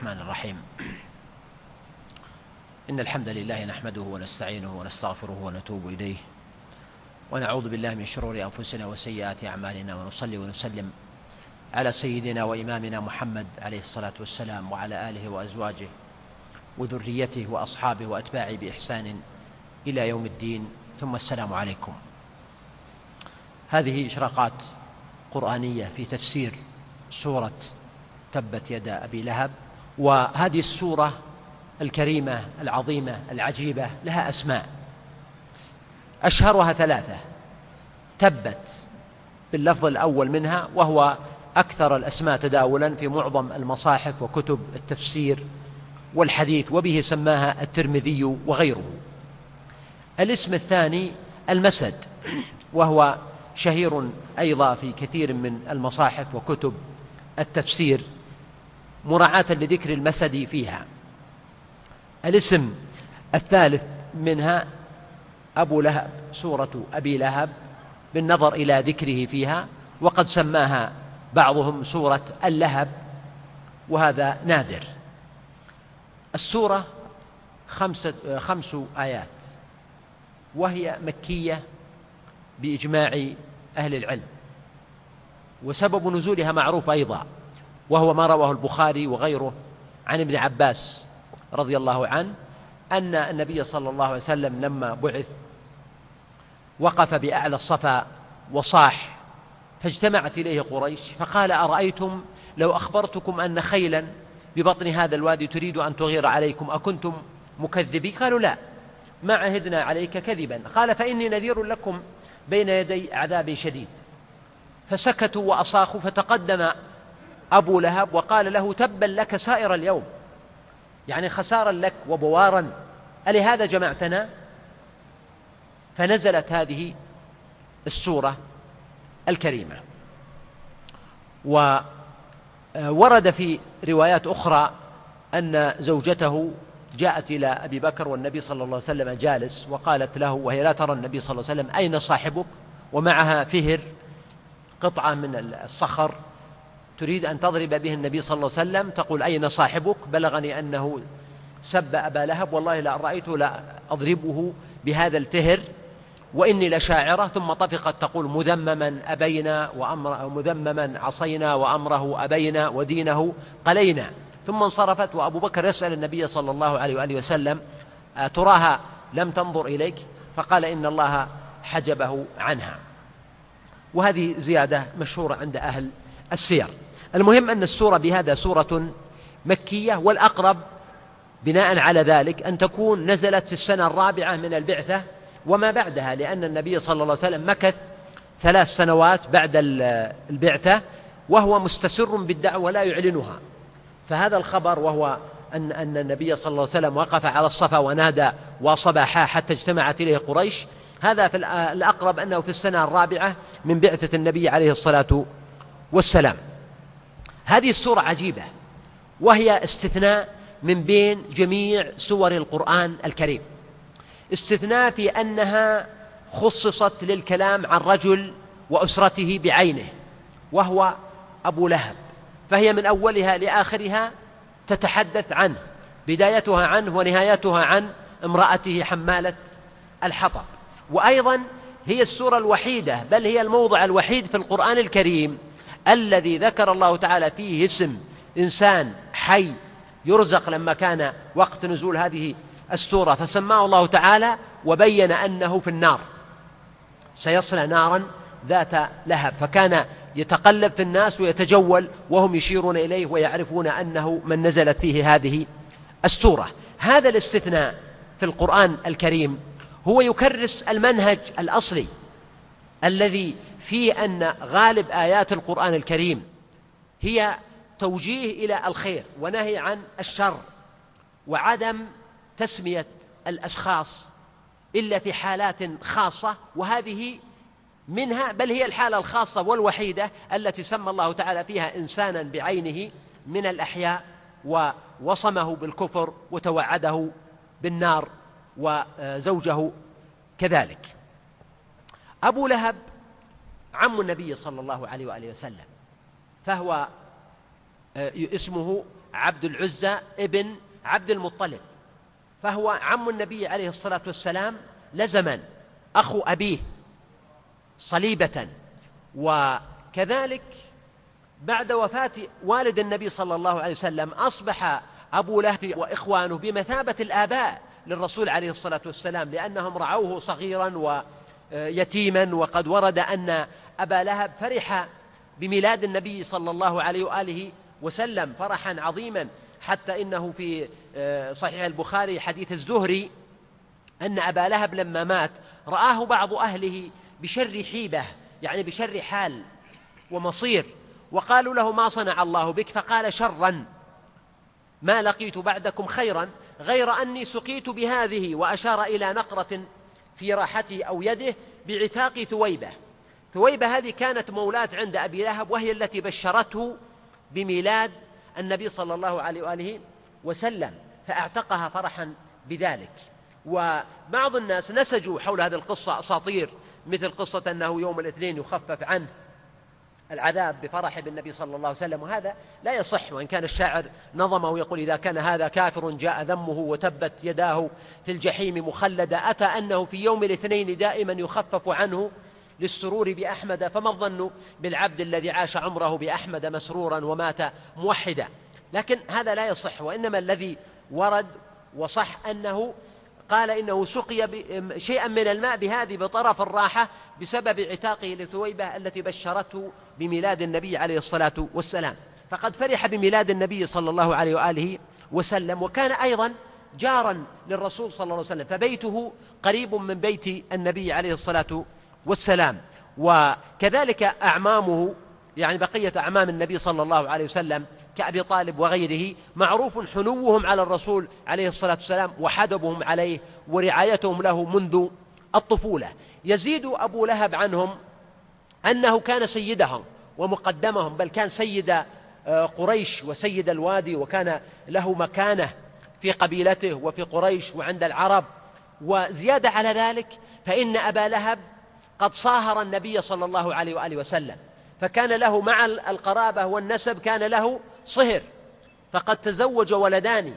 الرحمن الرحيم. إن الحمد لله نحمده ونستعينه ونستغفره ونتوب إليه. ونعوذ بالله من شرور أنفسنا وسيئات أعمالنا. ونصلي ونسلم على سيدنا وإمامنا محمد عليه الصلاة والسلام وعلى آله وأزواجه وذريته وأصحابه وأتباعه بإحسان إلى يوم الدين. ثم السلام عليكم. هذه إشراقات قرآنية في تفسير سورة تبت يدا أبي لهب. وهذه السورة الكريمة العظيمة العجيبة لها أسماء. أشهرها ثلاثة. تبت باللفظ الأول منها وهو أكثر الأسماء تداولا في معظم المصاحف وكتب التفسير والحديث وبه سماها الترمذي وغيره. الاسم الثاني المسد وهو شهير أيضا في كثير من المصاحف وكتب التفسير مراعاة لذكر المسد فيها. الاسم الثالث منها أبو لهب سورة أبي لهب بالنظر إلى ذكره فيها وقد سماها بعضهم سورة اللهب وهذا نادر. السورة خمسة خمس آيات وهي مكية بإجماع أهل العلم وسبب نزولها معروف أيضا. وهو ما رواه البخاري وغيره عن ابن عباس رضي الله عنه أن النبي صلى الله عليه وسلم لما بعث وقف بأعلى الصفا وصاح فاجتمعت إليه قريش فقال أرأيتم لو أخبرتكم أن خيلا ببطن هذا الوادي تريد أن تغير عليكم أكنتم مكذبين؟ قالوا لا ما عهدنا عليك كذبا. قال فإني نذير لكم بين يدي عذاب شديد. فسكتوا وأصاخوا فتقدم أبو لهب وقال له تبا لك سائر اليوم. يعني خسارا لك وبوارا. ألهذا جمعتنا؟ فنزلت هذه السورة الكريمة. وورد في روايات أخرى أن زوجته جاءت إلى أبي بكر والنبي صلى الله عليه وسلم جالس وقالت له وهي لا ترى النبي صلى الله عليه وسلم أين صاحبك؟ ومعها فهر قطعة من الصخر. تريد أن تضرب به النبي صلى الله عليه وسلم تقول أين صاحبك؟ بلغني أنه سب أبا لهب والله لا رأيته لا أضربه بهذا الفهر وإني لشاعرة ثم طفقت تقول مذمما أبينا وأمر مذمما عصينا وأمره أبينا ودينه قلينا. ثم انصرفت وأبو بكر يسأل النبي صلى الله عليه وآله وسلم تراها لم تنظر إليك؟ فقال إن الله حجبه عنها. وهذه زيادة مشهورة عند أهل السير. المهم أن السورة بهذا سورة مكية والأقرب بناء على ذلك أن تكون نزلت في السنة الرابعة من البعثة وما بعدها لأن النبي صلى الله عليه وسلم مكث ثلاث سنوات بعد البعثة وهو مستسر بالدعوة ولا يعلنها. فهذا الخبر وهو أن أن النبي صلى الله عليه وسلم وقف على الصفا ونادى وصباحا حتى اجتمعت إليه قريش. هذا في الأقرب أنه في السنة الرابعة من بعثة النبي عليه الصلاة والسلام. هذه السورة عجيبة وهي استثناء من بين جميع سور القرآن الكريم. استثناء في أنها خصصت للكلام عن رجل وأسرته بعينه وهو أبو لهب. فهي من أولها لآخرها تتحدث عنه بدايتها عنه ونهايتها عن امرأته حمالة الحطب. وأيضا هي السورة الوحيدة بل هي الموضع الوحيد في القرآن الكريم الذي ذكر الله تعالى فيه اسم إنسان حي يرزق لما كان وقت نزول هذه السورة فسماه الله تعالى وبين أنه في النار. سيصلى نارا ذات لهب فكان يتقلب في الناس ويتجول وهم يشيرون إليه ويعرفون أنه من نزلت فيه هذه السورة. هذا الاستثناء في القرآن الكريم هو يكرس المنهج الأصلي الذي فيه أن غالب آيات القرآن الكريم هي توجيه إلى الخير ونهي عن الشر وعدم تسمية الأشخاص إلا في حالات خاصة وهذه منها بل هي الحالة الخاصة والوحيدة التي سمى الله تعالى فيها إنسانا بعينه من الأحياء ووصمه بالكفر وتوعده بالنار وزوجه كذلك. أبو لهب عم النبي صلى الله عليه وآله وسلم فهو آه، اسمه عبد العزى ابن عبد المطلب فهو عم النبي عليه الصلاة والسلام لزما أخو أبيه صليبة وكذلك بعد وفاة والد النبي صلى الله عليه وسلم أصبح أبو لهب وإخوانه بمثابة الآباء للرسول عليه الصلاة والسلام لأنهم رعوه صغيرا ويتيما وقد ورد أن أبا لهب فرح بميلاد النبي صلى الله عليه وآله وسلم فرحا عظيما حتى إنه في آه، صحيح البخاري حديث الزهري أن أبا لهب لما مات رآه بعض أهله بشر حيبة يعني بشر حال ومصير وقالوا له ما صنع الله بك؟ فقال شرا ما لقيت بعدكم خيرا غير أني سقيت بهذه وأشار إلى نقرة في راحته أو يده بعتاق ثويبة. ثويبة هذه كانت مولاة عند أبي لهب وهي التي بشرته بميلاد النبي صلى الله عليه وآله وسلم فأعتقها فرحا بذلك. وبعض الناس نسجوا حول هذه القصة أساطير مثل قصة أنه يوم الاثنين يخفف عنه. العذاب بفرح بالنبي صلى الله عليه وسلم وهذا لا يصح. وإن كان الشاعر نظمه يقول إذا كان هذا كافر جاء ذمه وتبت يداه في الجحيم مخلدا أتى أنه في يوم الاثنين دائما يخفف عنه للسرور بأحمد فما الظن بالعبد الذي عاش عمره بأحمد مسرورا ومات موحدا؟ لكن هذا لا يصح وإنما الذي ورد وصح أنه قال إنه سقي شيئا من الماء بهذه بطرف الراحة بسبب عتاقه لثويبة التي بشرته بميلاد النبي عليه الصلاة والسلام. فقد فرح بميلاد النبي صلى الله عليه وآله وسلم وكان أيضا جارا للرسول صلى الله عليه وسلم. فبيته قريب من بيت النبي عليه الصلاة والسلام وكذلك أعمامه يعني بقية أعمام النبي صلى الله عليه وسلم كأبي طالب وغيره معروف حنوهم على الرسول عليه الصلاة والسلام وحدبهم عليه ورعايتهم له منذ الطفولة. يزيد أبو لهب عنهم أنه كان سيدهم ومقدمهم بل كان سيد آه، قريش وسيد الوادي وكان له مكانة في قبيلته وفي قريش وعند العرب. وزيادة على ذلك فإن أبا لهب قد صاهر النبي صلى الله عليه وآله وسلم. فكان له مع القرابة والنسب كان له صهر. فقد تزوج ولدان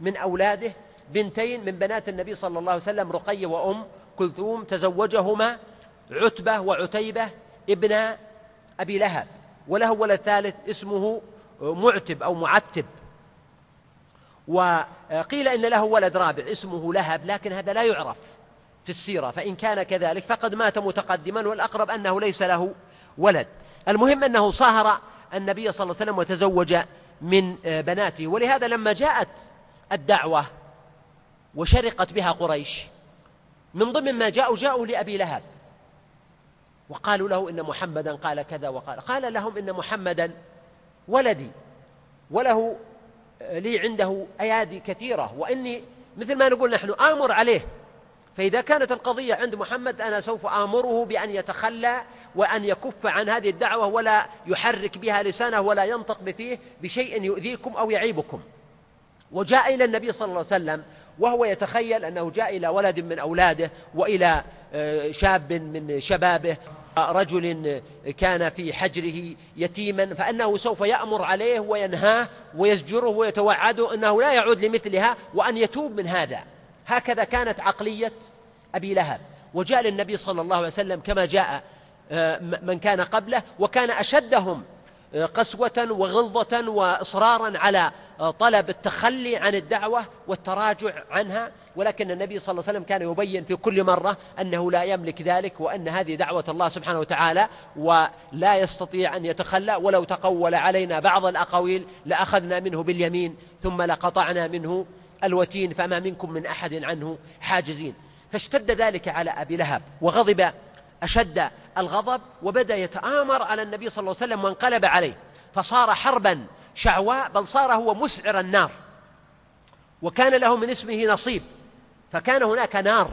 من أولاده بنتين من بنات النبي صلى الله عليه وسلم رقية وأم كلثوم. تزوجهما عتبة وعتيبة ابن أبي لهب. وله ولد ثالث اسمه معتب أو معتب. وقيل إن له ولد رابع اسمه لهب لكن هذا لا يعرف في السيرة فإن كان كذلك فقد مات متقدما والأقرب أنه ليس له ولد. المهم أنه صاهر النبي صلى الله عليه وسلم وتزوج من بناته. ولهذا لما جاءت الدعوة وشرقت بها قريش من ضمن ما جاءوا جاءوا لأبي لهب. وقالوا له إن محمدا قال كذا وقال. قال لهم إن محمدا ولدي وله لي عنده أيادي كثيرة وإني مثل ما نقول نحن آمر عليه. فإذا كانت القضية عند محمد أنا سوف آمره بأن يتخلى وأن يكف عن هذه الدعوة ولا يحرك بها لسانه ولا ينطق بفيه بشيء يؤذيكم أو يعيبكم. وجاء إلى النبي صلى الله عليه وسلم وهو يتخيل أنه جاء إلى ولد من أولاده وإلى آه، شاب من شبابه رجل كان في حجره يتيما فأنه سوف يأمر عليه وينهاه ويزجره ويتوعده أنه لا يعود لمثلها وأن يتوب من هذا. هكذا كانت عقلية أبي لهب. وجاء للنبي صلى الله عليه وسلم كما جاء آه، من كان قبله وكان أشدهم آه، قسوة وغلظة وإصرارا على آه، طلب التخلي عن الدعوة والتراجع عنها. ولكن النبي صلى الله عليه وسلم كان يبين في كل مرة أنه لا يملك ذلك وأن هذه دعوة الله سبحانه وتعالى ولا يستطيع أن يتخلى. ولو تقول علينا بعض الأقاويل لأخذنا منه باليمين ثم لقطعنا منه الوتين فما منكم من أحد عنه حاجزين. فاشتد ذلك على أبي لهب وغضب أشد الغضب وبدأ يتآمر على النبي صلى الله عليه وسلم وانقلب عليه فصار حربا شعواء بل صار هو مسعر النار وكان له من اسمه نصيب فكان هناك نار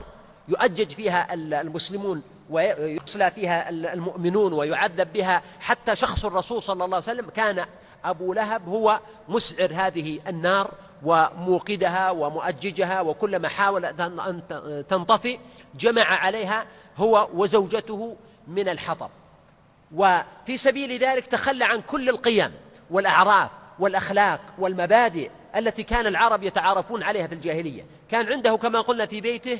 يؤجج فيها المسلمون ويصلى فيها المؤمنون ويعذب بها حتى شخص الرسول صلى الله عليه وسلم كان أبو لهب هو مسعر هذه النار وموقدها ومؤججها وكلما حاول أن تنطفئ جمع عليها هو وزوجته من الحطب. وفي سبيل ذلك تخلى عن كل القيم والأعراف والأخلاق والمبادئ التي كان العرب يتعارفون عليها في الجاهلية. كان عنده كما قلنا في بيته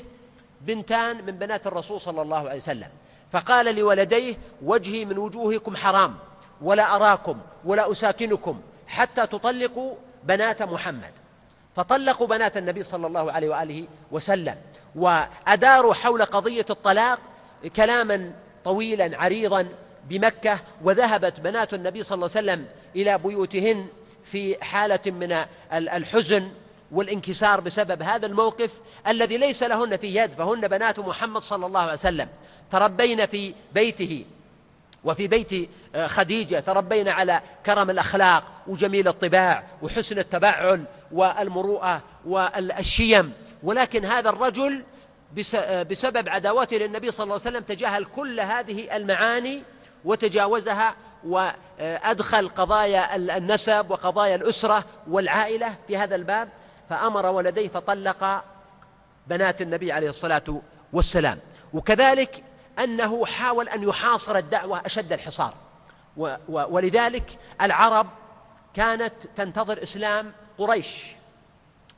بنتان من بنات الرسول صلى الله عليه وسلم. فقال لولديه وجهي من وجوهكم حرام ولا أراكم ولا أساكنكم حتى تطلقوا بنات محمد. فطلقوا بنات النبي صلى الله عليه وآله وسلم. وأداروا حول قضية الطلاق كلاما طويلا عريضا بمكة وذهبت بنات النبي صلى الله عليه وسلم إلى بيوتهن في حالة من الحزن والانكسار بسبب هذا الموقف الذي ليس لهن في يد فهن بنات محمد صلى الله عليه وسلم. تربين في بيته. وفي بيت آه، خديجة تربينا على كرم الأخلاق وجميل الطباع وحسن التبعل والمروءة والشيم. ولكن هذا الرجل آه، بسبب عداوته للنبي صلى الله عليه وسلم تجاهل كل هذه المعاني وتجاوزها وأدخل قضايا النسب وقضايا الأسرة والعائلة في هذا الباب. فأمر ولديه فطلق بنات النبي عليه الصلاة والسلام. وكذلك أنه حاول أن يحاصر الدعوة أشد الحصار. ولذلك العرب كانت تنتظر إسلام قريش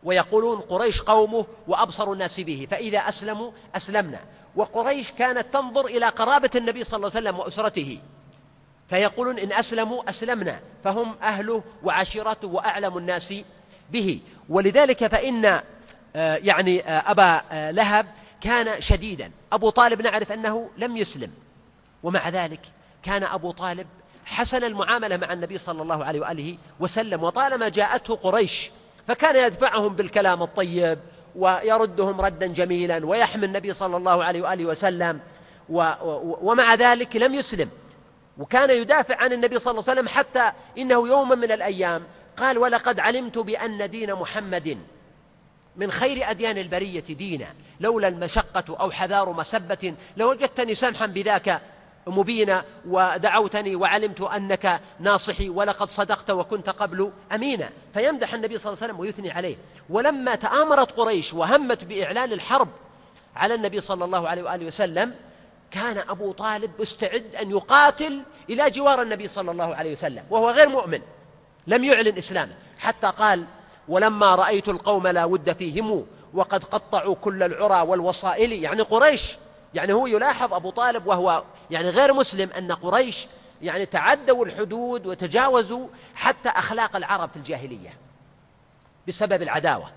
ويقولون قريش قومه وأبصر الناس به فإذا أسلموا أسلمنا. وقريش كانت تنظر إلى قرابة النبي صلى الله عليه وسلم وأسرته فيقولون إن أسلموا أسلمنا فهم أهله وعشيرته وأعلم الناس به. ولذلك فإن آه، يعني آه، أبا آه، لهب كان شديدا. أبو طالب نعرف أنه لم يسلم. ومع ذلك كان أبو طالب حسن المعاملة مع النبي صلى الله عليه وآله وسلم. وطالما جاءته قريش فكان يدفعهم بالكلام الطيب ويردهم ردا جميلا ويحمي النبي صلى الله عليه وآله وسلم. ومع ذلك لم يسلم. وكان يدافع عن النبي صلى الله عليه وسلم حتى إنه يوما من الأيام قال ولقد علمت بأن دين محمد من خير أديان البرية دينا. لولا المشقة أو حذار مسبة لوجدتني سمحا بذاك مبينا ودعوتني وعلمت أنك ناصحي ولقد صدقت وكنت قبل أمينا. فيمدح النبي صلى الله عليه وسلم ويثني عليه. ولما تآمرت قريش وهمت بإعلان الحرب على النبي صلى الله عليه وآله وسلم كان أبو طالب مستعد أن يقاتل إلى جوار النبي صلى الله عليه وسلم وهو غير مؤمن لم يعلن إسلامه. حتى قال ولما رأيت القوم لا ود فيهم وقد قطعوا كل العرى والوصائل يعني قريش يعني هو يلاحظ أبو طالب وهو يعني غير مسلم أن قريش يعني تعدوا الحدود وتجاوزوا حتى أخلاق العرب في الجاهلية بسبب العداوة.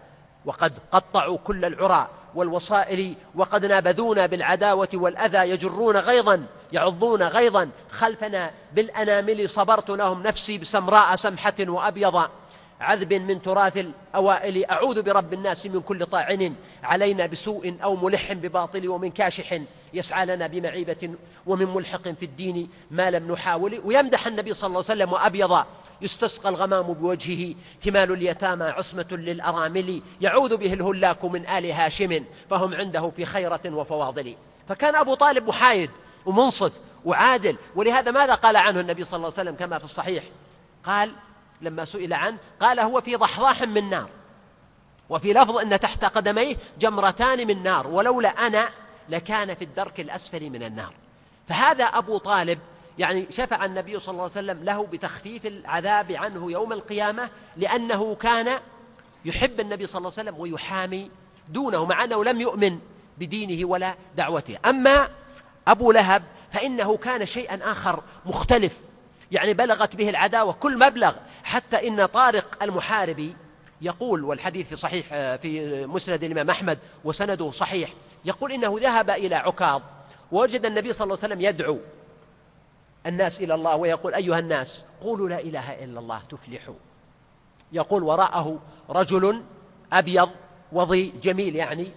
وقد قطعوا كل العرى والوصائل وقد نابذونا بالعداوة والأذى يجرون غيظا يعضون غيظا. خلفنا بالأنامل صبرت لهم نفسي بسمراء سمحة وأبيض عذب من تراث الأوائل. أعوذ برب الناس من كل طاعن علينا بسوء أو ملح بباطل ومن كاشح يسعى لنا بمعيبة ومن ملحق في الدين ما لم نحاول. ويمدح النبي صلى الله عليه وسلم وأبيض يستسقى الغمام بوجهه. ثمال اليتامى عصمة للأرامل. يعوذ به الهلاك من آل هاشم. فهم عنده في خيرة وفواضل. فكان أبو طالب محايد ومنصف وعادل. ولهذا ماذا قال عنه النبي صلى الله عليه وسلم كما في الصحيح؟ قال لما سئل عنه قال هو في ضحضاح من نار وفي لفظ أن تحت قدميه جمرتان من نار ولولا أنا لكان في الدرك الأسفل من النار. فهذا أبو طالب يعني شفع النبي صلى الله عليه وسلم له بتخفيف العذاب عنه يوم القيامة لأنه كان يحب النبي صلى الله عليه وسلم ويحامي دونه مع أنه لم يؤمن بدينه ولا دعوته. أما أبو لهب فإنه كان شيئا آخر مختلف يعني بلغت به العداوة كل مبلغ حتى إن طارق المحاربي يقول والحديث في صحيح في مسند الإمام أحمد وسنده صحيح يقول إنه ذهب إلى عكاظ ووجد النبي صلى الله عليه وسلم يدعو الناس إلى الله ويقول أيها الناس قولوا لا إله إلا الله تفلحوا. يقول وراءه رجل أبيض وضي جميل يعني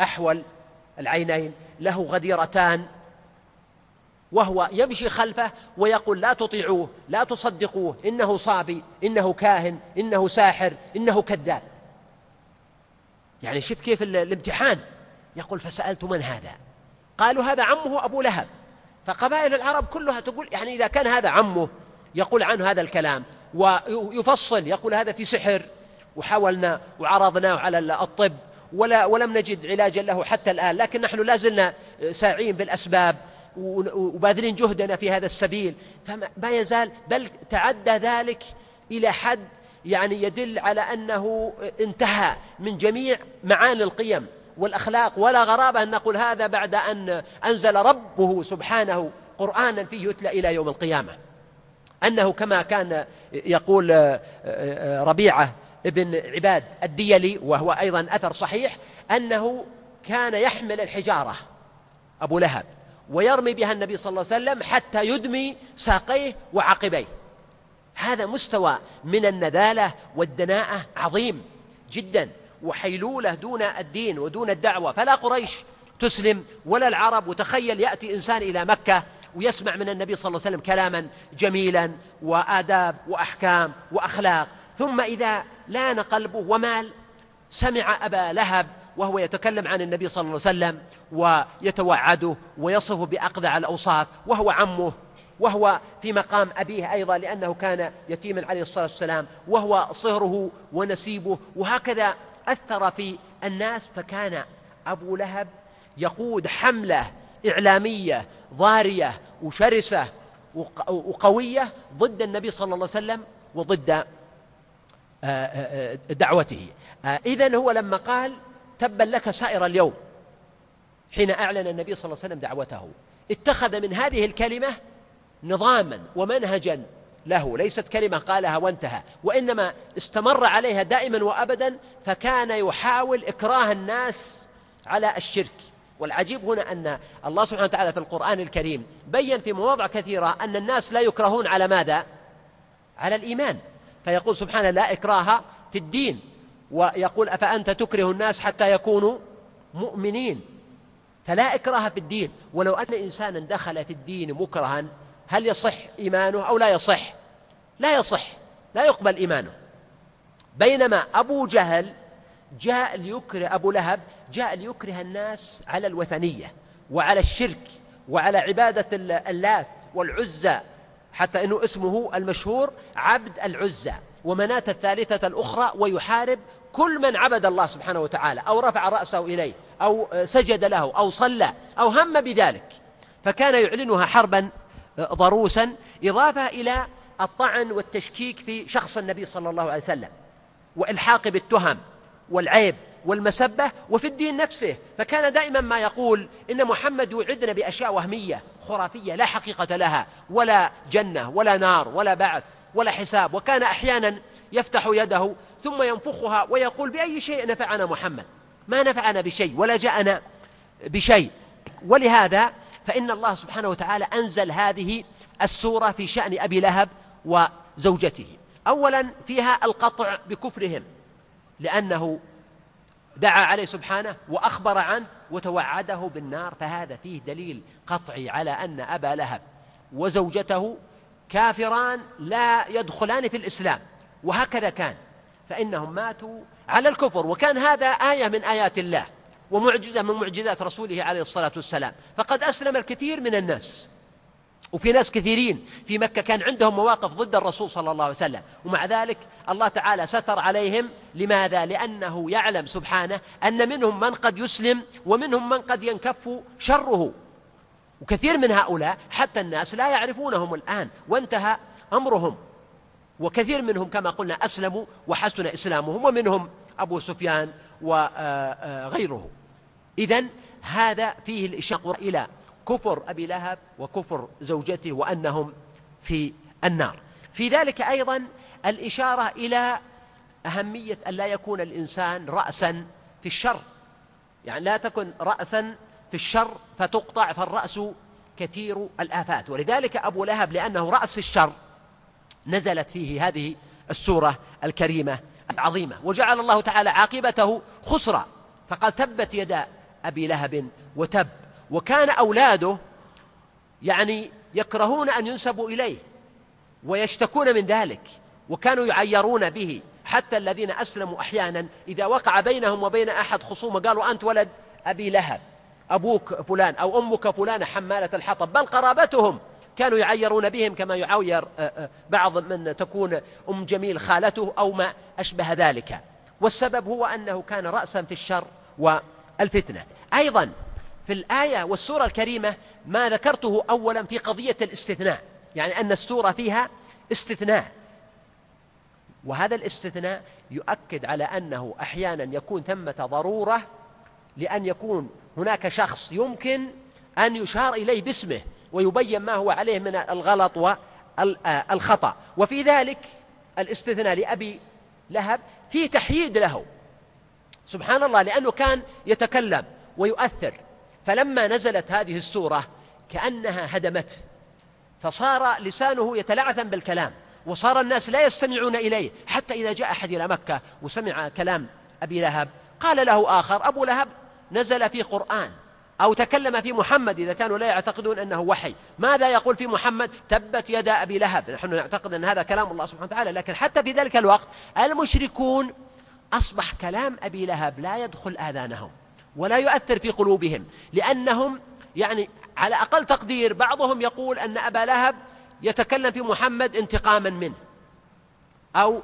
أحول العينين له غديرتان وهو يمشي خلفه ويقول لا تطيعوه لا تصدقوه إنه صابي إنه كاهن إنه ساحر إنه كذاب. يعني شوف كيف الامتحان. يقول فسألت من هذا؟ قالوا هذا عمه أبو لهب. فقبائل العرب كلها تقول يعني إذا كان هذا عمه يقول عنه هذا الكلام ويفصل يقول هذا في سحر وحاولنا وعرضناه على الطب ولا ولم نجد علاجا له حتى الآن لكن نحن لا زلنا ساعين بالأسباب وباذلين جهدنا في هذا السبيل. فما يزال بل تعدى ذلك إلى حد يعني يدل على أنه انتهى من جميع معاني القيم والأخلاق. ولا غرابة أن نقول هذا بعد أن أنزل ربه سبحانه قرآنا فيه يتلى إلى يوم القيامة. أنه كما كان يقول آه، آه، ربيعة ابن عباد الديلي وهو أيضا أثر صحيح أنه كان يحمل الحجارة أبو لهب. ويرمي بها النبي صلى الله عليه وسلم حتى يدمي ساقيه وعقبيه. هذا مستوى من النذالة والدناءة عظيم جدا وحيلولة دون الدين ودون الدعوة. فلا قريش تسلم ولا العرب وتخيل يأتي إنسان إلى مكة ويسمع من النبي صلى الله عليه وسلم كلاما جميلا وآداب وأحكام وأخلاق. ثم إذا لأن قلبه ومال سمع أبا لهب وهو يتكلم عن النبي صلى الله عليه وسلم ويتوعده ويصفه بأقذع الأوصاف وهو عمه وهو في مقام أبيه أيضا لأنه كان يتيما عليه الصلاة والسلام وهو صهره ونسيبه وهكذا أثر في الناس. فكان أبو لهب يقود حملة إعلامية ضارية وشرسة وقوية ضد النبي صلى الله عليه وسلم وضد آه، آه، آه، دعوته. إذن هو لما قال تبا لك سائر اليوم. حين أعلن النبي صلى الله عليه وسلم دعوته. اتخذ من هذه الكلمة نظاما ومنهجا له. ليست كلمة قالها وانتهى. وإنما استمر عليها دائما وأبدا فكان يحاول إكراه الناس على الشرك. والعجيب هنا أن الله سبحانه وتعالى في القرآن الكريم بين في مواضع كثيرة أن الناس لا يكرهون على ماذا؟ على الإيمان. فيقول سبحانه لا إكراه في الدين. ويقول أفأنت تكره الناس حتى يكونوا مؤمنين؟ فلا إكراه في الدين. ولو أن إنسانا دخل في الدين مكرها هل يصح إيمانه أو لا يصح؟ لا يصح لا يقبل إيمانه. بينما أبو جهل جاء ليكره أبو لهب جاء ليكره الناس على الوثنية وعلى الشرك وعلى عبادة اللات والعزى حتى أنه اسمه المشهور عبد العزى ومناة الثالثة الأخرى ويحارب كل من عبد الله سبحانه وتعالى أو رفع رأسه إليه أو سجد له أو صلى أو هم بذلك فكان يعلنها حربا ضروسا إضافة إلى الطعن والتشكيك في شخص النبي صلى الله عليه وسلم وإلحاق بالتهم والعيب والمسبة وفي الدين نفسه فكان دائما ما يقول إن محمد يوعدنا بأشياء وهمية خرافية لا حقيقة لها ولا جنة ولا نار ولا بعث ولا حساب وكان أحيانا يفتح يده ثم ينفخها ويقول بأي شيء نفعنا محمد. ما نفعنا بشيء ولا جاءنا بشيء. ولهذا فإن الله سبحانه وتعالى أنزل هذه السورة في شأن أبي لهب وزوجته. أولا فيها القطع بكفرهم لأنه دعا عليه سبحانه وأخبر عنه وتوعده بالنار فهذا فيه دليل قطعي على أن أبا لهب وزوجته كافران لا يدخلان في الإسلام. وهكذا كان. فإنهم ماتوا على الكفر. وكان هذا آية من آيات الله ومعجزة من معجزات رسوله عليه الصلاة والسلام. فقد أسلم الكثير من الناس. وفي ناس كثيرين. في مكة كان عندهم مواقف ضد الرسول صلى الله عليه وسلم. ومع ذلك الله تعالى ستر عليهم. لماذا؟ لأنه يعلم سبحانه أن منهم من قد يسلم ومنهم من قد ينكف شره. وكثير من هؤلاء حتى الناس لا يعرفونهم الآن. وانتهى أمرهم. وكثير منهم كما قلنا أسلموا وحسن إسلامهم ومنهم أبو سفيان وغيره إذا هذا فيه الإشارة إلى كفر أبي لهب وكفر زوجته وأنهم في النار. في ذلك أيضا الإشارة إلى أهمية أن لا يكون الإنسان رأسا في الشر. يعني لا تكن رأسا في الشر فتقطع فالرأس كثير الآفات. ولذلك أبو لهب لأنه رأس الشر نزلت فيه هذه السورة الكريمة العظيمة. وجعل الله تعالى عاقبته خسرا. فقال تبت يدا أبي لهب وتب. وكان أولاده يعني يكرهون أن ينسبوا إليه ويشتكون من ذلك. وكانوا يعيرون به. حتى الذين أسلموا أحيانا إذا وقع بينهم وبين أحد خصومة قالوا أنت ولد أبي لهب. أبوك فلان أو أمك فلانة حمالة الحطب. بل قرابتهم كانوا يعيرون بهم كما يعير آه، آه، بعض من تكون أم جميل خالته أو ما أشبه ذلك. والسبب هو أنه كان رأسا في الشر والفتنة. أيضا في الآية والسورة الكريمة ما ذكرته أولا في قضية الاستثناء يعني أن السورة فيها استثناء. وهذا الاستثناء يؤكد على أنه أحيانا يكون ثمة ضرورة لأن يكون هناك شخص يمكن أن يشار إليه باسمه ويبين ما هو عليه من الغلط والخطأ وفي ذلك الاستثناء لأبي لهب في تحييد له. سبحان الله لأنه كان يتكلم ويؤثر. فلما نزلت هذه السورة كأنها هدمته فصار لسانه يتلعثم بالكلام وصار الناس لا يستمعون إليه حتى إذا جاء أحد إلى مكة وسمع كلام أبي لهب قال له آخر أبو لهب نزل في قرآن. أو تكلم في محمد إذا كانوا لا يعتقدون أنه وحي. ماذا يقول في محمد؟ تبت يدا أبي لهب. نحن نعتقد أن هذا كلام الله سبحانه وتعالى لكن حتى في ذلك الوقت المشركون أصبح كلام أبي لهب لا يدخل آذانهم ولا يؤثر في قلوبهم لأنهم يعني على أقل تقدير بعضهم يقول أن أبا لهب يتكلم في محمد انتقاما منه أو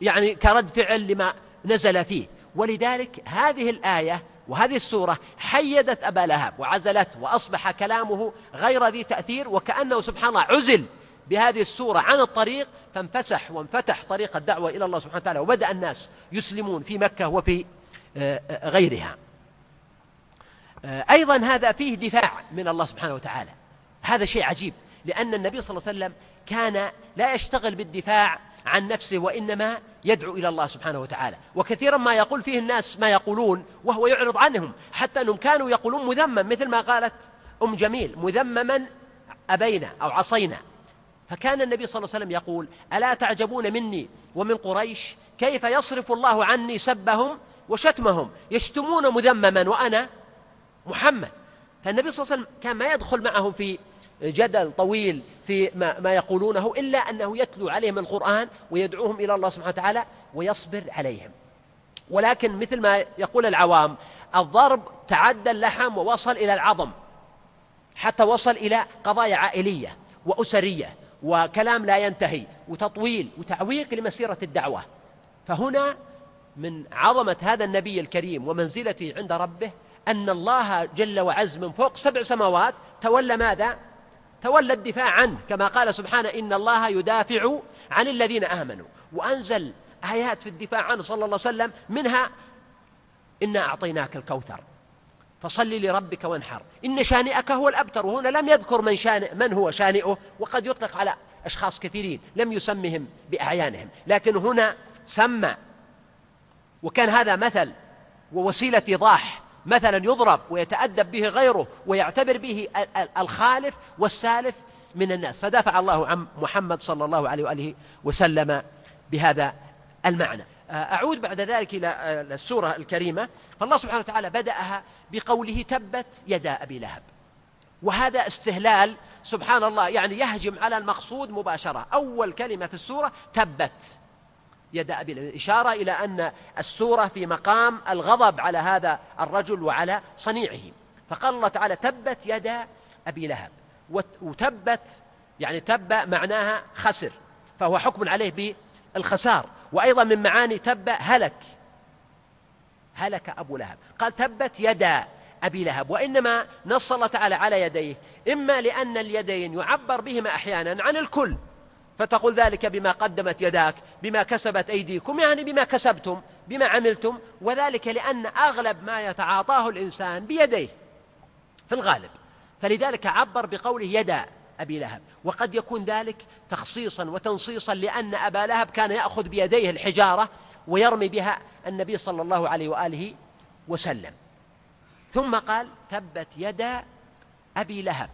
يعني كرد فعل لما نزل فيه. ولذلك هذه الآية وهذه السورة حيدت أبا لهب وعزلته وأصبح كلامه غير ذي تأثير وكأنه سبحان الله عزل بهذه السورة عن الطريق فانفسح وانفتح طريق الدعوة إلى الله سبحانه وتعالى. وبدأ الناس يسلمون في مكة وفي آه، آه، غيرها. آه، أيضا هذا فيه دفاع من الله سبحانه وتعالى. هذا شيء عجيب لأن النبي صلى الله عليه وسلم كان لا يشتغل بالدفاع عن نفسه وإنما يدعو إلى الله سبحانه وتعالى. وكثيرا ما يقول فيه الناس ما يقولون وهو يعرض عنهم. حتى أنهم كانوا يقولون مذمم مثل ما قالت أم جميل مذمما أبينا أو عصينا. فكان النبي صلى الله عليه وسلم يقول ألا تعجبون مني ومن قريش؟ كيف يصرف الله عني سبهم وشتمهم؟ يشتمون مذمما وأنا محمد. فالنبي صلى الله عليه وسلم كان ما يدخل معهم في جدل طويل في ما, ما يقولونه إلا أنه يتلو عليهم القرآن ويدعوهم إلى الله سبحانه وتعالى ويصبر عليهم ولكن مثل ما يقول العوام الضرب تعدى اللحم ووصل إلى العظم حتى وصل إلى قضايا عائلية وأسرية وكلام لا ينتهي وتطويل وتعويق لمسيرة الدعوة فهنا من عظمة هذا النبي الكريم ومنزلته عند ربه أن الله جل وعز من فوق سبع سماوات تولى ماذا؟ تولى الدفاع عنه كما قال سبحانه إن الله يدافع عن الذين آمنوا. وأنزل آيات في الدفاع عنه صلى الله عليه وسلم منها إنا أعطيناك الكوثر فصل لربك وانحر. إن شانئك هو الأبتر وهنا لم يذكر من, شانئ من هو شانئه وقد يطلق على أشخاص كثيرين لم يسمهم بأعيانهم. لكن هنا سمى وكان هذا مثل ووسيلة إيضاح مثلا يضرب ويتأدب به غيره ويعتبر به الخالف والسالف من الناس. فدافع الله عن محمد صلى الله عليه وآله وسلم بهذا المعنى. أعود بعد ذلك إلى السورة الكريمة. فالله سبحانه وتعالى بدأها بقوله تبت يدا أبي لهب. وهذا استهلال سبحان الله يعني يهجم على المقصود مباشرة. أول كلمة في السورة تبت. يد أبي لهب إشارة إلى أن السورة في مقام الغضب على هذا الرجل وعلى صنيعه. فقال الله تعالى تبت يد أبي لهب. وتبت يعني تب معناها خسر. فهو حكم عليه بالخسار. وأيضا من معاني تب هلك. هلك أبو لهب. قال تبت يدا أبي لهب. وإنما نص الله تعالى على يديه. إما لأن اليدين يعبر بهما أحيانا عن الكل. فتقول ذلك بما قدمت يداك بما كسبت أيديكم يعني بما كسبتم بما عملتم وذلك لأن أغلب ما يتعاطاه الإنسان بيديه في الغالب. فلذلك عبر بقوله يدا أبي لهب. وقد يكون ذلك تخصيصا وتنصيصا لأن أبا لهب كان يأخذ بيديه الحجارة ويرمي بها النبي صلى الله عليه وآله وسلم. ثم قال تبت يدا أبي لهب.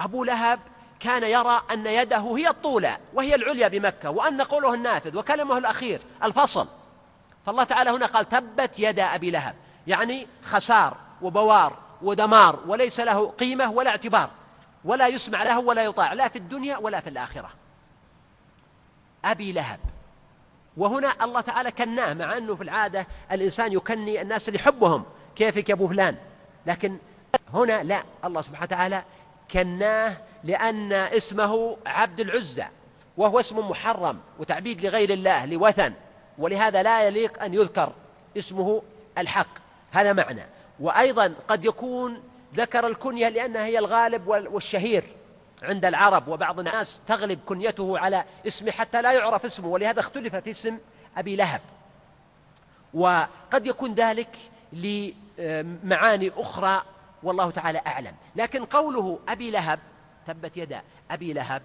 أبو لهب كان يرى أن يده هي الطولى وهي العليا بمكة وأن قوله النافذ وكلمه الأخير الفصل. فالله تعالى هنا قال تبت يدا أبي لهب يعني خسار وبوار ودمار وليس له قيمة ولا اعتبار ولا يسمع له ولا يطاع لا في الدنيا ولا في الآخرة. أبي لهب. وهنا الله تعالى كناه مع أنه في العادة الإنسان يكني الناس اللي يحبهم كيفك يا أبو فلان؟ لكن هنا لا الله سبحانه وتعالى كناه لأن اسمه عبد العزة وهو اسم محرم وتعبيد لغير الله لوثن ولهذا لا يليق أن يذكر اسمه الحق. هذا معنى. وأيضا قد يكون ذكر الكنية لأنها هي الغالب والشهير عند العرب وبعض الناس تغلب كنيته على اسمه حتى لا يعرف اسمه ولهذا اختلف في اسم أبي لهب. وقد يكون ذلك لمعاني أخرى والله تعالى أعلم. لكن قوله أبي لهب تبت يدا أبي لهب.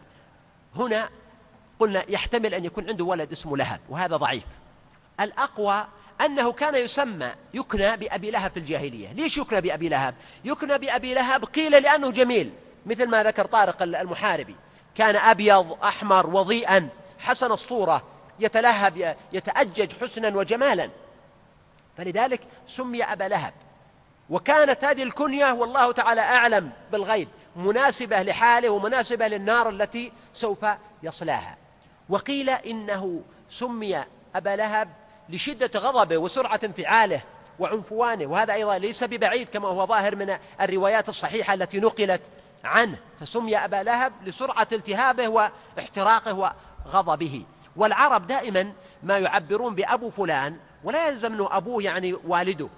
هنا قلنا يحتمل أن يكون عنده ولد اسمه لهب وهذا ضعيف. الأقوى أنه كان يسمى يكنى بأبي لهب في الجاهلية. ليش يكنى بأبي لهب؟ يكنى بأبي لهب قيل لأنه جميل مثل ما ذكر طارق المحاربي. كان أبيض أحمر وضيئا حسن الصورة يتلهب يتأجج حسنا وجمالا. فلذلك سمي أبا لهب. وكانت هذه الكنية والله تعالى أعلم بالغيب. مناسبة لحاله ومناسبة للنار التي سوف يصلاها. وقيل إنه سمي أبا لهب لشدة غضبه وسرعة انفعاله وعنفوانه وهذا أيضا ليس ببعيد كما هو ظاهر من الروايات الصحيحة التي نقلت عنه. فسمي أبا لهب لسرعة التهابه واحتراقه وغضبه. والعرب دائما ما يعبرون بأبو فلان ولا يلزم أنه أبوه يعني والده.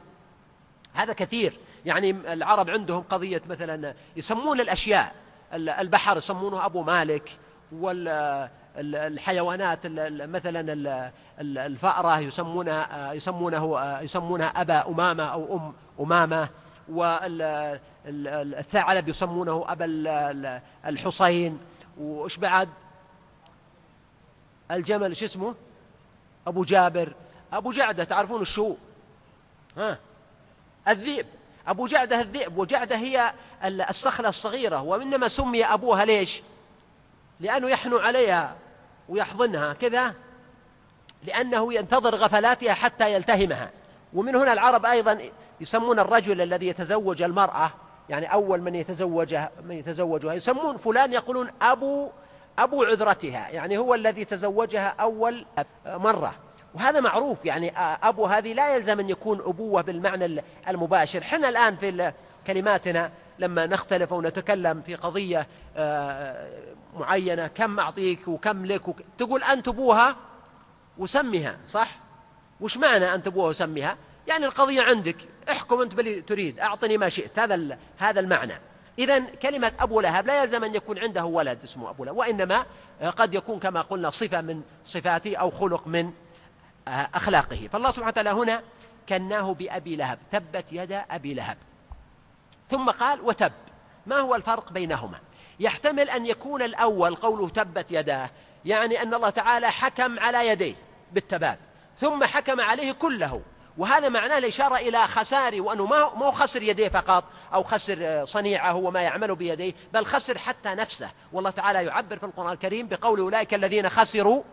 هذا كثير. يعني العرب عندهم قضية مثلا يسمون الأشياء البحر يسمونه أبو مالك والحيوانات مثلا الفأرة يسمونها يسمونه يسمونها أبا أمامة أو أم أمامة والثعلب يسمونه أبا الحصين وإيش بعد؟ الجمل شو اسمه؟ أبو جابر. أبو جعدة تعرفون الشو؟ ها؟ الذئب. أبو جعدة الذئب وجعدة هي الصخلة الصغيرة وإنما سمي أبوها ليش؟ لأنه يحنو عليها ويحضنها كذا لأنه ينتظر غفلاتها حتى يلتهمها. ومن هنا العرب أيضا يسمون الرجل الذي يتزوج المرأة يعني أول من يتزوجها من يتزوجها يسمون فلان يقولون أبو أبو عذرتها يعني هو الذي تزوجها أول مرة. وهذا معروف يعني أبو هذه لا يلزم أن يكون أبوة بالمعنى المباشر حنا الآن في كلماتنا لما نختلف ونتكلم في قضية معينة كم أعطيك وكم لك وك... تقول أنت أبوها وسمها صح؟ وش معنى أنت أبوها وسمها؟ يعني القضية عندك احكم أنت باللي تريد أعطني ما شئت هذا هذا المعنى إذا كلمة أبو لهب لا يلزم أن يكون عنده ولد اسمه أبو لهب وإنما قد يكون كما قلنا صفة من صفاته أو خلق من أخلاقه. فالله سبحانه وتعالى هنا كناه بأبي لهب. تبت يد أبي لهب. ثم قال وتب. ما هو الفرق بينهما؟ يحتمل أن يكون الأول قوله تبت يداه يعني أن الله تعالى حكم على يديه بالتباب ثم حكم عليه كله. وهذا معناه الإشارة إلى خساره وأنه ما هو خسر يديه فقط أو خسر صنيعه وما يعمل بيديه بل خسر حتى نفسه. والله تعالى يعبر في القرآن الكريم بقول أولئك الذين خسروا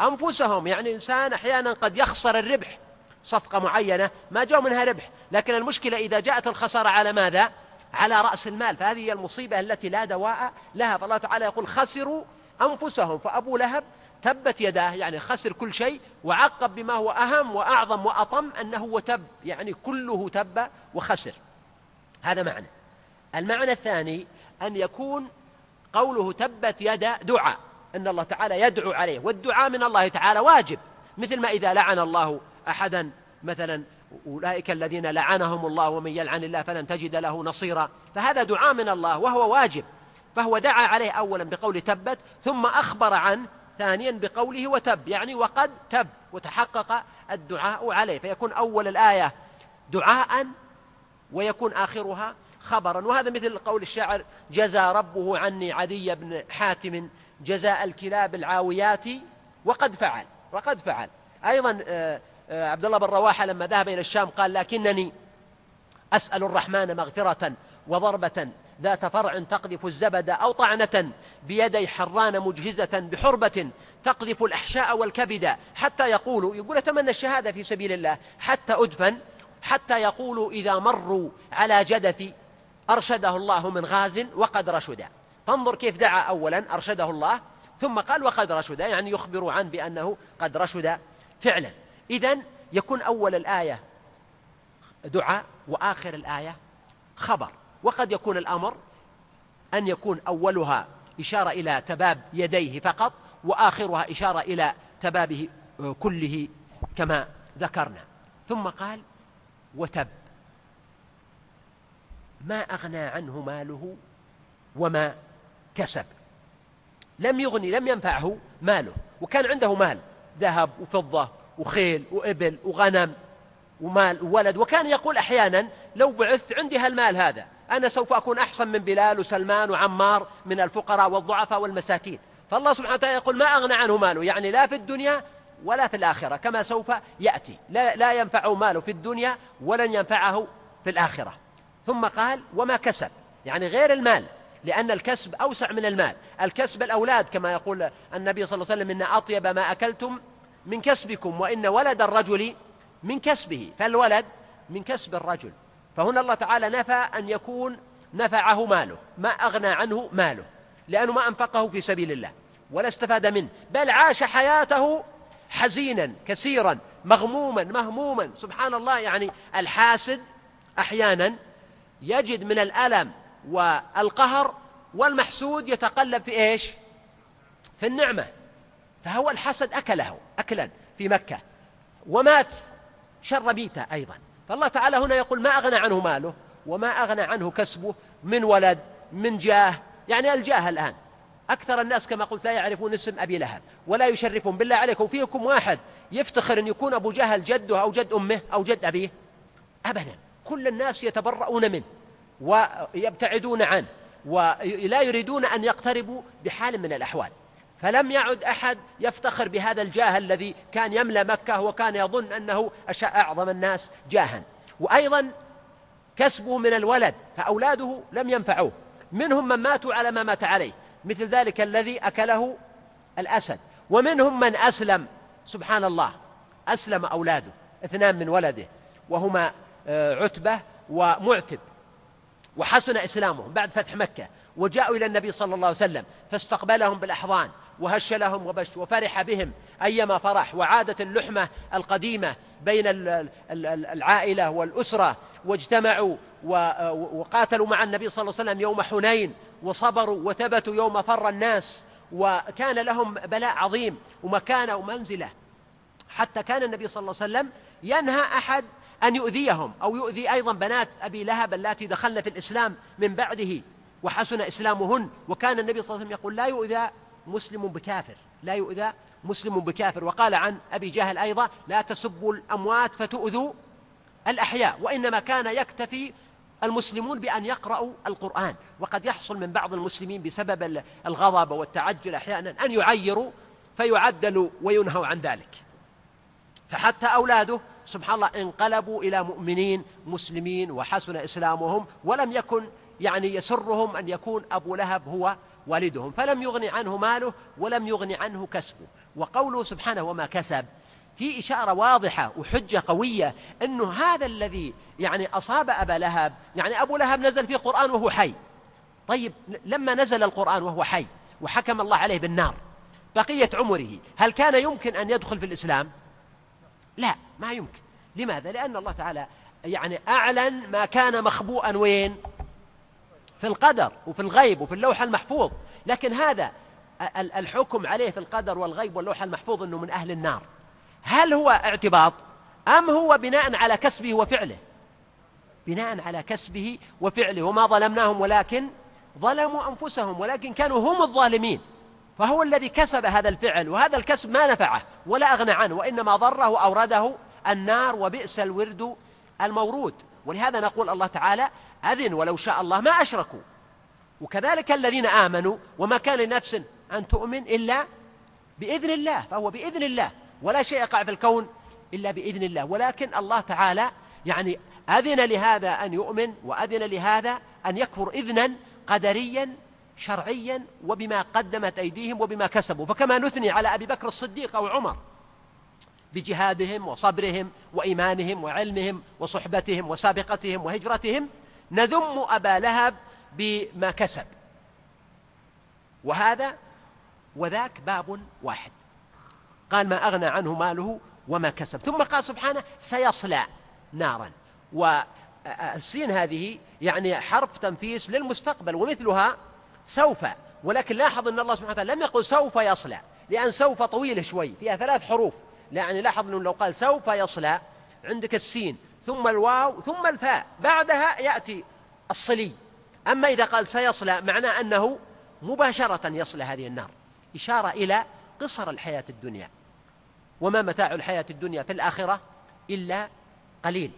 أنفسهم يعني الإنسان أحيانا قد يخسر الربح صفقة معينة ما جاء منها ربح لكن المشكلة إذا جاءت الخسارة على ماذا؟ على رأس المال فهذه هي المصيبة التي لا دواء لها. فالله تعالى يقول خسروا أنفسهم. فأبو لهب تبت يداه يعني خسر كل شيء وعقب بما هو أهم وأعظم وأطم أنه وتب يعني كله تب وخسر. هذا معنى. المعنى الثاني أن يكون قوله تبت يد دعاء. أن الله تعالى يدعو عليه والدعاء من الله تعالى واجب. مثل ما إذا لعن الله أحدا مثلا أولئك الذين لعنهم الله ومن يلعن الله فلن تجد له نصيرا. فهذا دعاء من الله وهو واجب. فهو دعا عليه أولا بقول تبت ثم أخبر عنه ثانيا بقوله وتب. يعني وقد تب وتحقق الدعاء عليه. فيكون أول الآية دعاء ويكون آخرها خبرا. وهذا مثل قول الشاعر جزى ربه عني عدي بن حاتم جزاء الكلاب العاويات وقد فعل وقد فعل. أيضا آه، آه، عبد الله بن رواحة لما ذهب إلى الشام قال لكنني أسأل الرحمن مغفرة وضربة ذات فرع تقذف الزبد أو طعنة بيدي حران مجهزة بحربة تقذف الأحشاء والكبد حتى يقولوا يقول أتمنى الشهادة في سبيل الله حتى أدفن حتى يقولوا إذا مروا على جدثي أرشده الله من غاز وقد رشدا فانظر كيف دعا أولا أرشده الله ثم قال وقد رشد. يعني يخبر عنه بأنه قد رشد فعلا. إذا يكون أول الآية دعاء وآخر الآية خبر. وقد يكون الأمر أن يكون أولها إشارة إلى تباب يديه فقط وآخرها إشارة إلى تبابه كله كما ذكرنا. ثم قال وتب. ما أغنى عنه ماله وما كسب. لم يغني لم ينفعه ماله وكان عنده مال ذهب وفضة وخيل وإبل وغنم ومال وولد. وكان يقول أحيانا لو بعثت عندي هالمال هذا أنا سوف أكون أحسن من بلال وسلمان وعمار من الفقراء والضعفاء والمساكين. فالله سبحانه وتعالى يقول ما أغنى عنه ماله يعني لا في الدنيا ولا في الآخرة كما سوف يأتي. لا, لا ينفعه ماله في الدنيا ولن ينفعه في الآخرة. ثم قال وما كسب يعني غير المال. لأن الكسب أوسع من المال. الكسب الأولاد كما يقول النبي صلى الله عليه وسلم إن أطيب ما أكلتم من كسبكم وإن ولد الرجل من كسبه فالولد من كسب الرجل. فهنا الله تعالى نفى أن يكون نفعه ماله ما أغنى عنه ماله لأنه ما أنفقه في سبيل الله ولا استفاد منه بل عاش حياته حزينا كثيرا مغموما مهموما. سبحان الله يعني الحاسد أحيانا يجد من الألم والقهر والمحسود يتقلب في إيش؟ في النعمة. فهو الحسد أكله أكلا في مكة. ومات شر بيته أيضا. فالله تعالى هنا يقول ما أغنى عنه ماله وما أغنى عنه كسبه من ولد من جاه. يعني الجاه الآن. أكثر الناس كما قلت لا يعرفون اسم أبي لهب ولا يشرفون بالله عليكم. فيكم واحد يفتخر أن يكون أبو جهل جده أو جد أمه أو جد أبيه؟ أبدا. كل الناس يتبرؤون منه. ويبتعدون عنه ولا يريدون أن يقتربوا بحال من الأحوال. فلم يعد أحد يفتخر بهذا الجاه الذي كان يملأ مكة وكان يظن أنه أعظم الناس جاها. وأيضا كسبه من الولد فأولاده لم ينفعوه. منهم من ماتوا على ما مات عليه مثل ذلك الذي أكله الأسد. ومنهم من أسلم سبحان الله أسلم أولاده اثنان من ولده وهما آه، عتبة ومعتب. وحسن إسلامهم بعد فتح مكة وجاءوا إلى النبي صلى الله عليه وسلم فاستقبلهم بالأحضان وهش لهم وبش وفرح بهم أيما فرح وعادت اللحمة القديمة بين العائلة والأسرة واجتمعوا وقاتلوا مع النبي صلى الله عليه وسلم يوم حنين وصبروا وثبتوا يوم فر الناس وكان لهم بلاء عظيم ومكانة ومنزلة. حتى كان النبي صلى الله عليه وسلم ينهى أحد أن يؤذيهم أو يؤذي أيضا بنات أبي لهب اللاتي دخلن في الإسلام من بعده وحسن إسلامهن. وكان النبي صلى الله عليه وسلم يقول لا يؤذى مسلم بكافر لا يؤذى مسلم بكافر. وقال عن أبي جهل أيضا لا تسبوا الأموات فتؤذوا الأحياء وإنما كان يكتفي المسلمون بأن يقرأوا القرآن. وقد يحصل من بعض المسلمين بسبب الغضب والتعجل أحيانا أن يعيروا فيعدلوا وينهوا عن ذلك. فحتى أولاده سبحان الله انقلبوا إلى مؤمنين مسلمين وحسن إسلامهم ولم يكن يعني يسرهم أن يكون أبو لهب هو والدهم فلم يغني عنه ماله ولم يغني عنه كسبه. وقوله سبحانه وما كسب في إشارة واضحة وحجة قوية أنه هذا الذي يعني أصاب أبا لهب يعني أبو لهب نزل في قرآن وهو حي. طيب لما نزل القرآن وهو حي وحكم الله عليه بالنار بقية عمره هل كان يمكن أن يدخل في الإسلام؟ لا. ما يمكن. لماذا؟ لأن الله تعالى يعني أعلن ما كان مخبوءا وين؟ في القدر وفي الغيب وفي اللوح المحفوظ. لكن هذا الحكم عليه في القدر والغيب واللوح المحفوظ أنه من أهل النار. هل هو اعتباط أم هو بناء على كسبه وفعله؟ بناء على كسبه وفعله. وما ظلمناهم ولكن ظلموا أنفسهم ولكن كانوا هم الظالمين. فهو الذي كسب هذا الفعل وهذا الكسب ما نفعه ولا أغنى عنه وإنما ضره أورده النار وبئس الورد المورود. ولهذا نقول الله تعالى أذن ولو شاء الله ما أشركوا. وكذلك الذين آمنوا وما كان لنفس أن تؤمن إلا بإذن الله فهو بإذن الله ولا شيء يقع في الكون إلا بإذن الله. ولكن الله تعالى يعني أذن لهذا أن يؤمن وأذن لهذا أن يكفر إذنا قدريا شرعيا وبما قدمت أيديهم وبما كسبوا. فكما نثني على أبي بكر الصديق أو عمر بجهادهم وصبرهم وإيمانهم وعلمهم وصحبتهم وسابقتهم وهجرتهم نذم أبا لهب بما كسب. وهذا وذاك باب واحد. قال ما أغنى عنه ماله وما كسب. ثم قال سبحانه سيصلى نارا. والسين هذه يعني حرف تنفيس للمستقبل ومثلها سوف ولكن لاحظ أن الله سبحانه وتعالى لم يقل سوف يصلى لأن سوف طويلة شوي فيها ثلاث حروف. يعني لاحظ أنه لو قال سوف يصلى عندك السين ثم الواو ثم الفاء بعدها يأتي الصلي. أما إذا قال سيصلى معناه أنه مباشرة يصلى هذه النار. إشارة إلى قصر الحياة الدنيا. وما متاع الحياة الدنيا في الآخرة إلا قليل.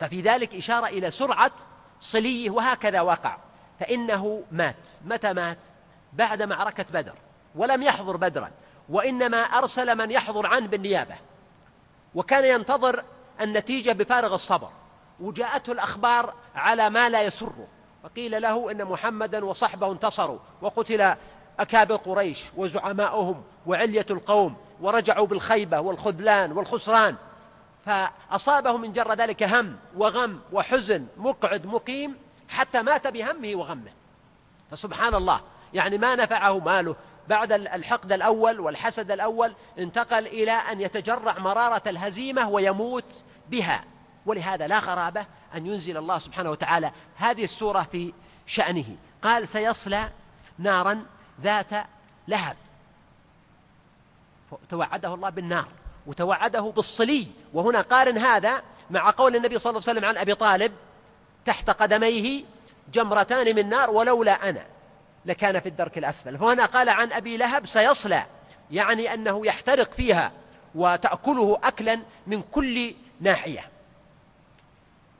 ففي ذلك إشارة إلى سرعة صليه وهكذا وقع فإنه مات. متى مات؟ بعد معركة بدر. ولم يحضر بدرا. وإنما أرسل من يحضر عنه بالنيابة. وكان ينتظر النتيجة بفارغ الصبر. وجاءته الأخبار على ما لا يسره. فقيل له إن محمدا وصحبه انتصروا. وقتل أكابر قريش وزعماؤهم وعلية القوم. ورجعوا بالخيبة والخذلان والخسران. فأصابه من جر ذلك هم وغم وحزن مقعد مقيم. حتى مات بهمه وغمه. فسبحان الله. يعني ما نفعه ماله. بعد الحقد الأول والحسد الأول انتقل إلى أن يتجرع مرارة الهزيمة ويموت بها. ولهذا لا غرابة أن ينزل الله سبحانه وتعالى هذه السورة في شأنه. قال سيصلى نارا ذات لهب. توعده الله بالنار وتوعده بالصلي. وهنا قارن هذا مع قول النبي صلى الله عليه وسلم عن أبي طالب تحت قدميه جمرتان من نار ولولا أنا لكان في الدرك الأسفل. فهنا قال عن أبي لهب سيصلى يعني أنه يحترق فيها وتأكله أكلا من كل ناحية.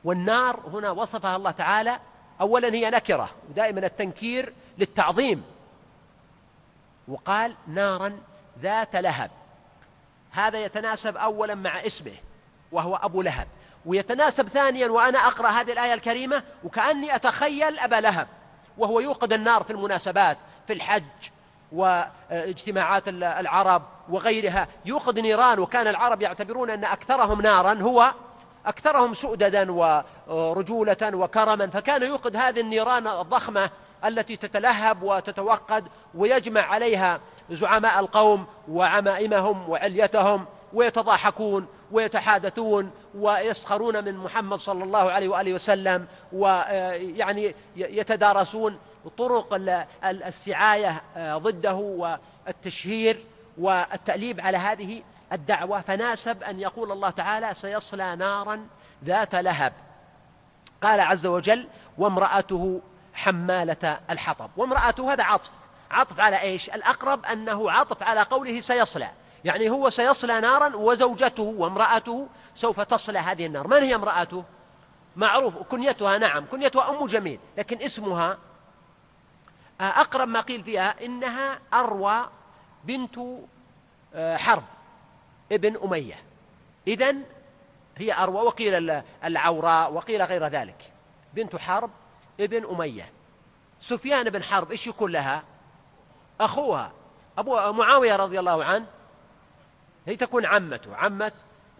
والنار هنا وصفها الله تعالى أولا هي نكرة ودائما التنكير للتعظيم. وقال نارا ذات لهب. هذا يتناسب أولا مع اسمه وهو أبو لهب. ويتناسب ثانيا وأنا أقرأ هذه الآية الكريمة وكأني أتخيل أبا لهب وهو يوقد النار في المناسبات في الحج واجتماعات العرب وغيرها. يوقد نيران وكان العرب يعتبرون أن أكثرهم نارا هو أكثرهم سؤددا ورجولة وكرما. فكان يوقد هذه النيران الضخمة التي تتلهب وتتوقد ويجمع عليها زعماء القوم وعمائمهم وعليتهم. ويتضاحكون ويتحادثون ويسخرون من محمد صلى الله عليه وآله وسلم ويعني يتدارسون طرق السعاية ضده والتشهير والتأليب على هذه الدعوة. فناسب أن يقول الله تعالى سيصلى نارا ذات لهب. قال عز وجل وامرأته حمالة الحطب وامرأته هذا عطف. عطف على إيش؟ الأقرب أنه عطف على قوله سيصلى. يعني هو سيصلى نارا وزوجته وامرأته سوف تصلى هذه النار. من هي امرأته؟ معروف كنيتها نعم كنيتها أم جميل لكن اسمها أقرب ما قيل فيها إنها أروى بنت آه، حرب ابن أمية. إذن هي أروى وقيل العوراء وقيل غير ذلك. بنت حرب ابن أمية. سفيان بن حرب إيش يكون لها؟ أخوها أبو معاوية رضي الله عنه هي تكون عمته عمة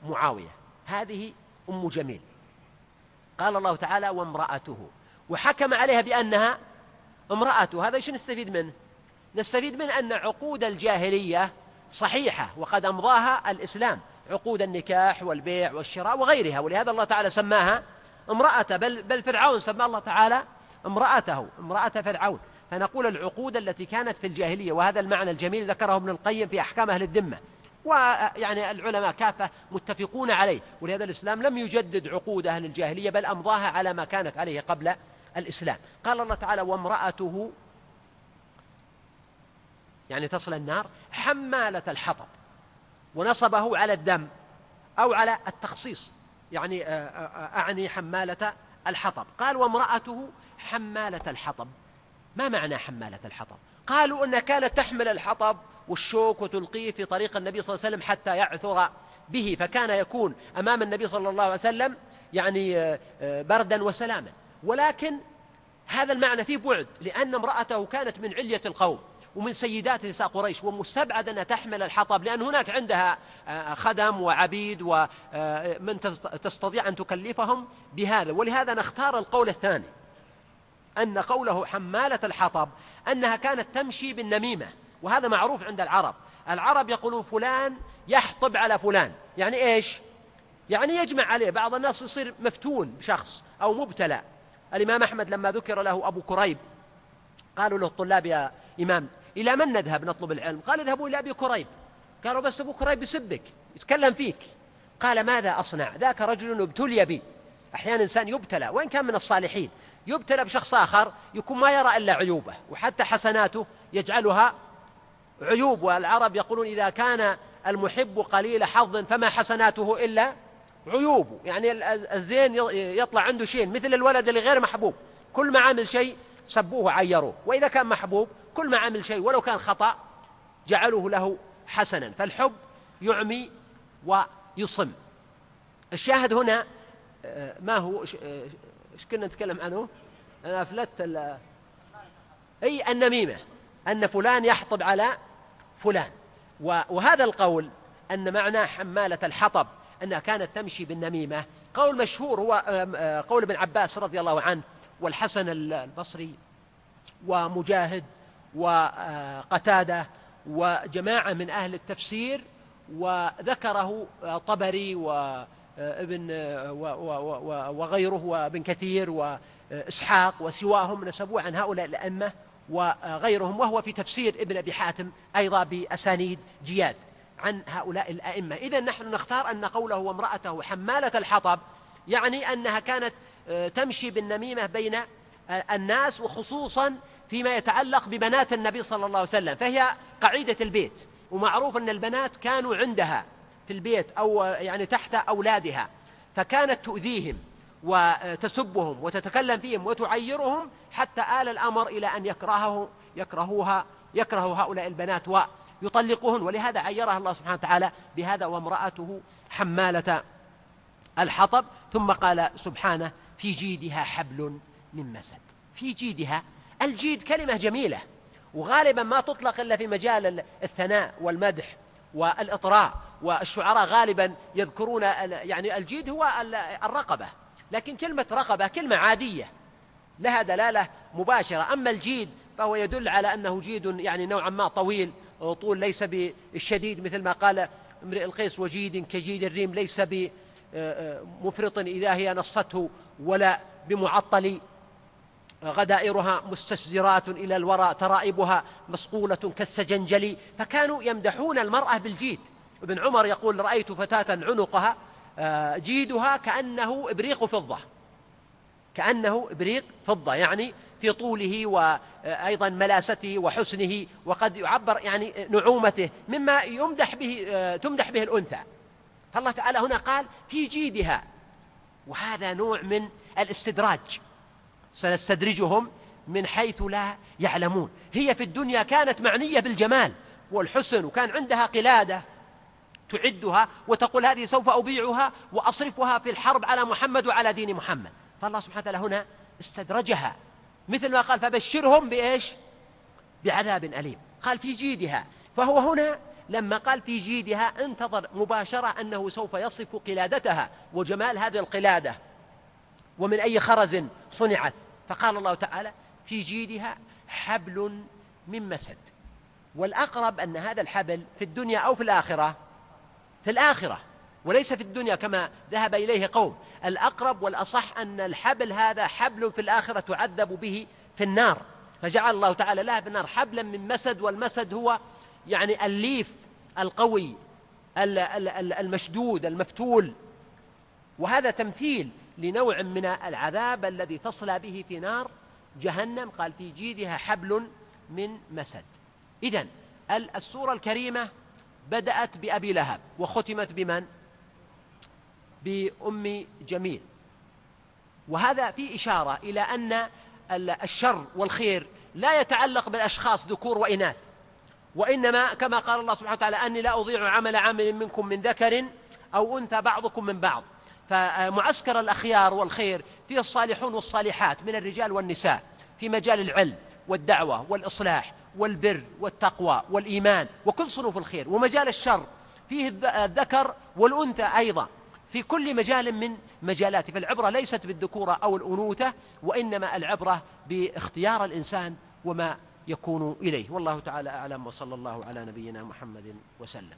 معاوية. هذه أم جميل. قال الله تعالى وامرأته. وحكم عليها بأنها امرأته هذا إيش نستفيد منه؟ نستفيد منه أن عقود الجاهلية صحيحة وقد أمضاها الإسلام. عقود النكاح والبيع والشراء وغيرها. ولهذا الله تعالى سماها امرأة. بل, بل فرعون سمى الله تعالى امرأته امرأة فرعون. فنقول العقود التي كانت في الجاهلية وهذا المعنى الجميل ذكره ابن القيم في أحكام أهل الذمة. ويعني العلماء كافة متفقون عليه ولهذا الإسلام لم يجدد عقود أهل الجاهلية بل أمضاها على ما كانت عليه قبل الإسلام. قال الله تعالى وامرأته يعني تصل النار حمالة الحطب ونصبه على الدم أو على التخصيص. يعني آه، آه، أعني حمالة الحطب. قال وامرأته حمالة الحطب. ما معنى حمالة الحطب؟ قالوا أنها كانت تحمل الحطب والشوك وتلقيه في طريق النبي صلى الله عليه وسلم حتى يعثر به فكان يكون أمام النبي صلى الله عليه وسلم يعني بردا وسلاما. ولكن هذا المعنى فيه بعد لأن امرأته كانت من علية القوم ومن سيدات نساء قريش ومستبعد أنها تحمل الحطب لأن هناك عندها آه، خدم وعبيد ومن آه، تستطيع أن تكلفهم بهذا. ولهذا نختار القول الثاني أن قوله حمالة الحطب أنها كانت تمشي بالنميمة. وهذا معروف عند العرب. العرب يقولون فلان يحطب على فلان. يعني إيش؟ يعني يجمع عليه. بعض الناس يصير مفتون بشخص أو مبتلى. الإمام أحمد لما ذكر له أبو كريب قالوا له الطلاب يا إمام إلى من نذهب نطلب العلم؟ قال اذهبوا إلى أبي كريب. قالوا بس أبو كريب يسبك يتكلم فيك. قال ماذا أصنع؟ ذاك رجل ابتلي بي. أحيانا إنسان يبتلى وإن كان من الصالحين. يبتلى بشخص آخر يكون ما يرى إلا عيوبه وحتى حسناته يجعلها عيوب والعرب يقولون إذا كان المحب قليل حظ فما حسناته إلا عيوب. يعني الزين يطلع عنده شيء مثل الولد اللي غير محبوب. كل ما عمل شيء سبوه عيروه. وإذا كان محبوب كل ما عمل شيء ولو كان خطأ جعلوه له حسنا. فالحب يعمي ويصم. الشاهد هنا آه، ما هو؟ إيش كنا نتكلم عنه؟ أنا أفلت أي النميمة. أن فلان يحطب على فلان. وهذا القول أن معناه حمالة الحطب أنها كانت تمشي بالنميمة. قول مشهور هو آه، قول ابن عباس رضي الله عنه والحسن البصري ومجاهد وقتادة وجماعة من أهل التفسير وذكره طبري وابن وغيره وابن كثير وإسحاق وسواهم نسبوه عن هؤلاء الأئمة. وغيرهم وهو في تفسير ابن أبي حاتم أيضا بأسانيد جياد عن هؤلاء الأئمة. اذا نحن نختار أن قوله وامرأته حمالة الحطب يعني أنها كانت تمشي بالنميمة بين الناس وخصوصا فيما يتعلق ببنات النبي صلى الله عليه وسلم فهي قاعدة البيت ومعروف أن البنات كانوا عندها في البيت أو يعني تحت أولادها فكانت تؤذيهم. وتسبهم وتتكلم فيهم وتعيرهم حتى آل الأمر إلى أن يكرهه يكرهوها يكره هؤلاء البنات ويطلقهن ولهذا عيرها الله سبحانه وتعالى بهذا وامرأته حمالة الحطب. ثم قال سبحانه في جيدها حبل من مسد. في جيدها. الجيد كلمة جميلة. وغالبا ما تطلق إلا في مجال الثناء والمدح والإطراء. والشعراء غالبا يذكرون يعني الجيد هو الرقبة. لكن كلمة رقبة كلمة عادية لها دلالة مباشرة. أما الجيد فهو يدل على أنه جيد يعني نوعا ما طويل طول ليس بالشديد مثل ما قال امرئ القيس وجيد كجيد الريم ليس بمفرط إذا هي نصته ولا بمعطل. غدائرها مستشزرات إلى الورى ترائبها مصقولة كالسجنجل فكانوا يمدحون المرأة بالجيد. ابن عمر يقول رأيت فتاة عنقها آه، جيدها كأنه إبريق فضة. كأنه إبريق فضة يعني في طوله وأيضا ملاسته وحسنه وقد يعبر يعني نعومته مما يمدح به آه، تمدح به الأنثى. فالله تعالى هنا قال في جيدها وهذا نوع من الاستدراج سنستدرجهم من حيث لا يعلمون. هي في الدنيا كانت معنية بالجمال والحسن وكان عندها قلادة تعدها وتقول هذه سوف أبيعها وأصرفها في الحرب على محمد وعلى دين محمد. فالله سبحانه وتعالى هنا استدرجها. مثل ما قال فبشرهم بإيش؟ بعذاب أليم. قال في جيدها. فهو هنا لما قال في جيدها انتظر مباشرة أنه سوف يصف قلادتها وجمال هذه القلادة ومن أي خرز صنعت. فقال الله تعالى في جيدها حبل من مسد. والأقرب أن هذا الحبل في الدنيا أو في الآخرة في الآخرة وليس في الدنيا كما ذهب إليه قوم. الأقرب والأصح أن الحبل هذا حبل في الآخرة تعذب به في النار. فجعل الله تعالى لها بالنار حبلا من مسد والمسد هو يعني الليف القوي المشدود المفتول. وهذا تمثيل لنوع من العذاب الذي تصلى به في نار جهنم. قال في جيدها حبل من مسد. إذا السورة الكريمة بدأت بأبي لهب. وختمت بمن؟ بأم جميل. وهذا في إشارة إلى أن الشر والخير لا يتعلق بالأشخاص ذكور وإناث. وإنما كما قال الله سبحانه وتعالى أني لا أضيع عمل عامل منكم من ذكر أو أنثى بعضكم من بعض. فمعسكر الأخيار والخير فيه الصالحون والصالحات من الرجال والنساء في مجال العلم والدعوة والإصلاح. والبر والتقوى والإيمان وكل صنوف الخير ومجال الشر. فيه الذكر والأنثى أيضا. في كل مجال من مجالاته فالعبرة ليست بالذكورة أو الأنوثة وإنما العبرة باختيار الإنسان وما يكون إليه. والله تعالى أعلم. وصلى الله على نبينا محمد وسلم.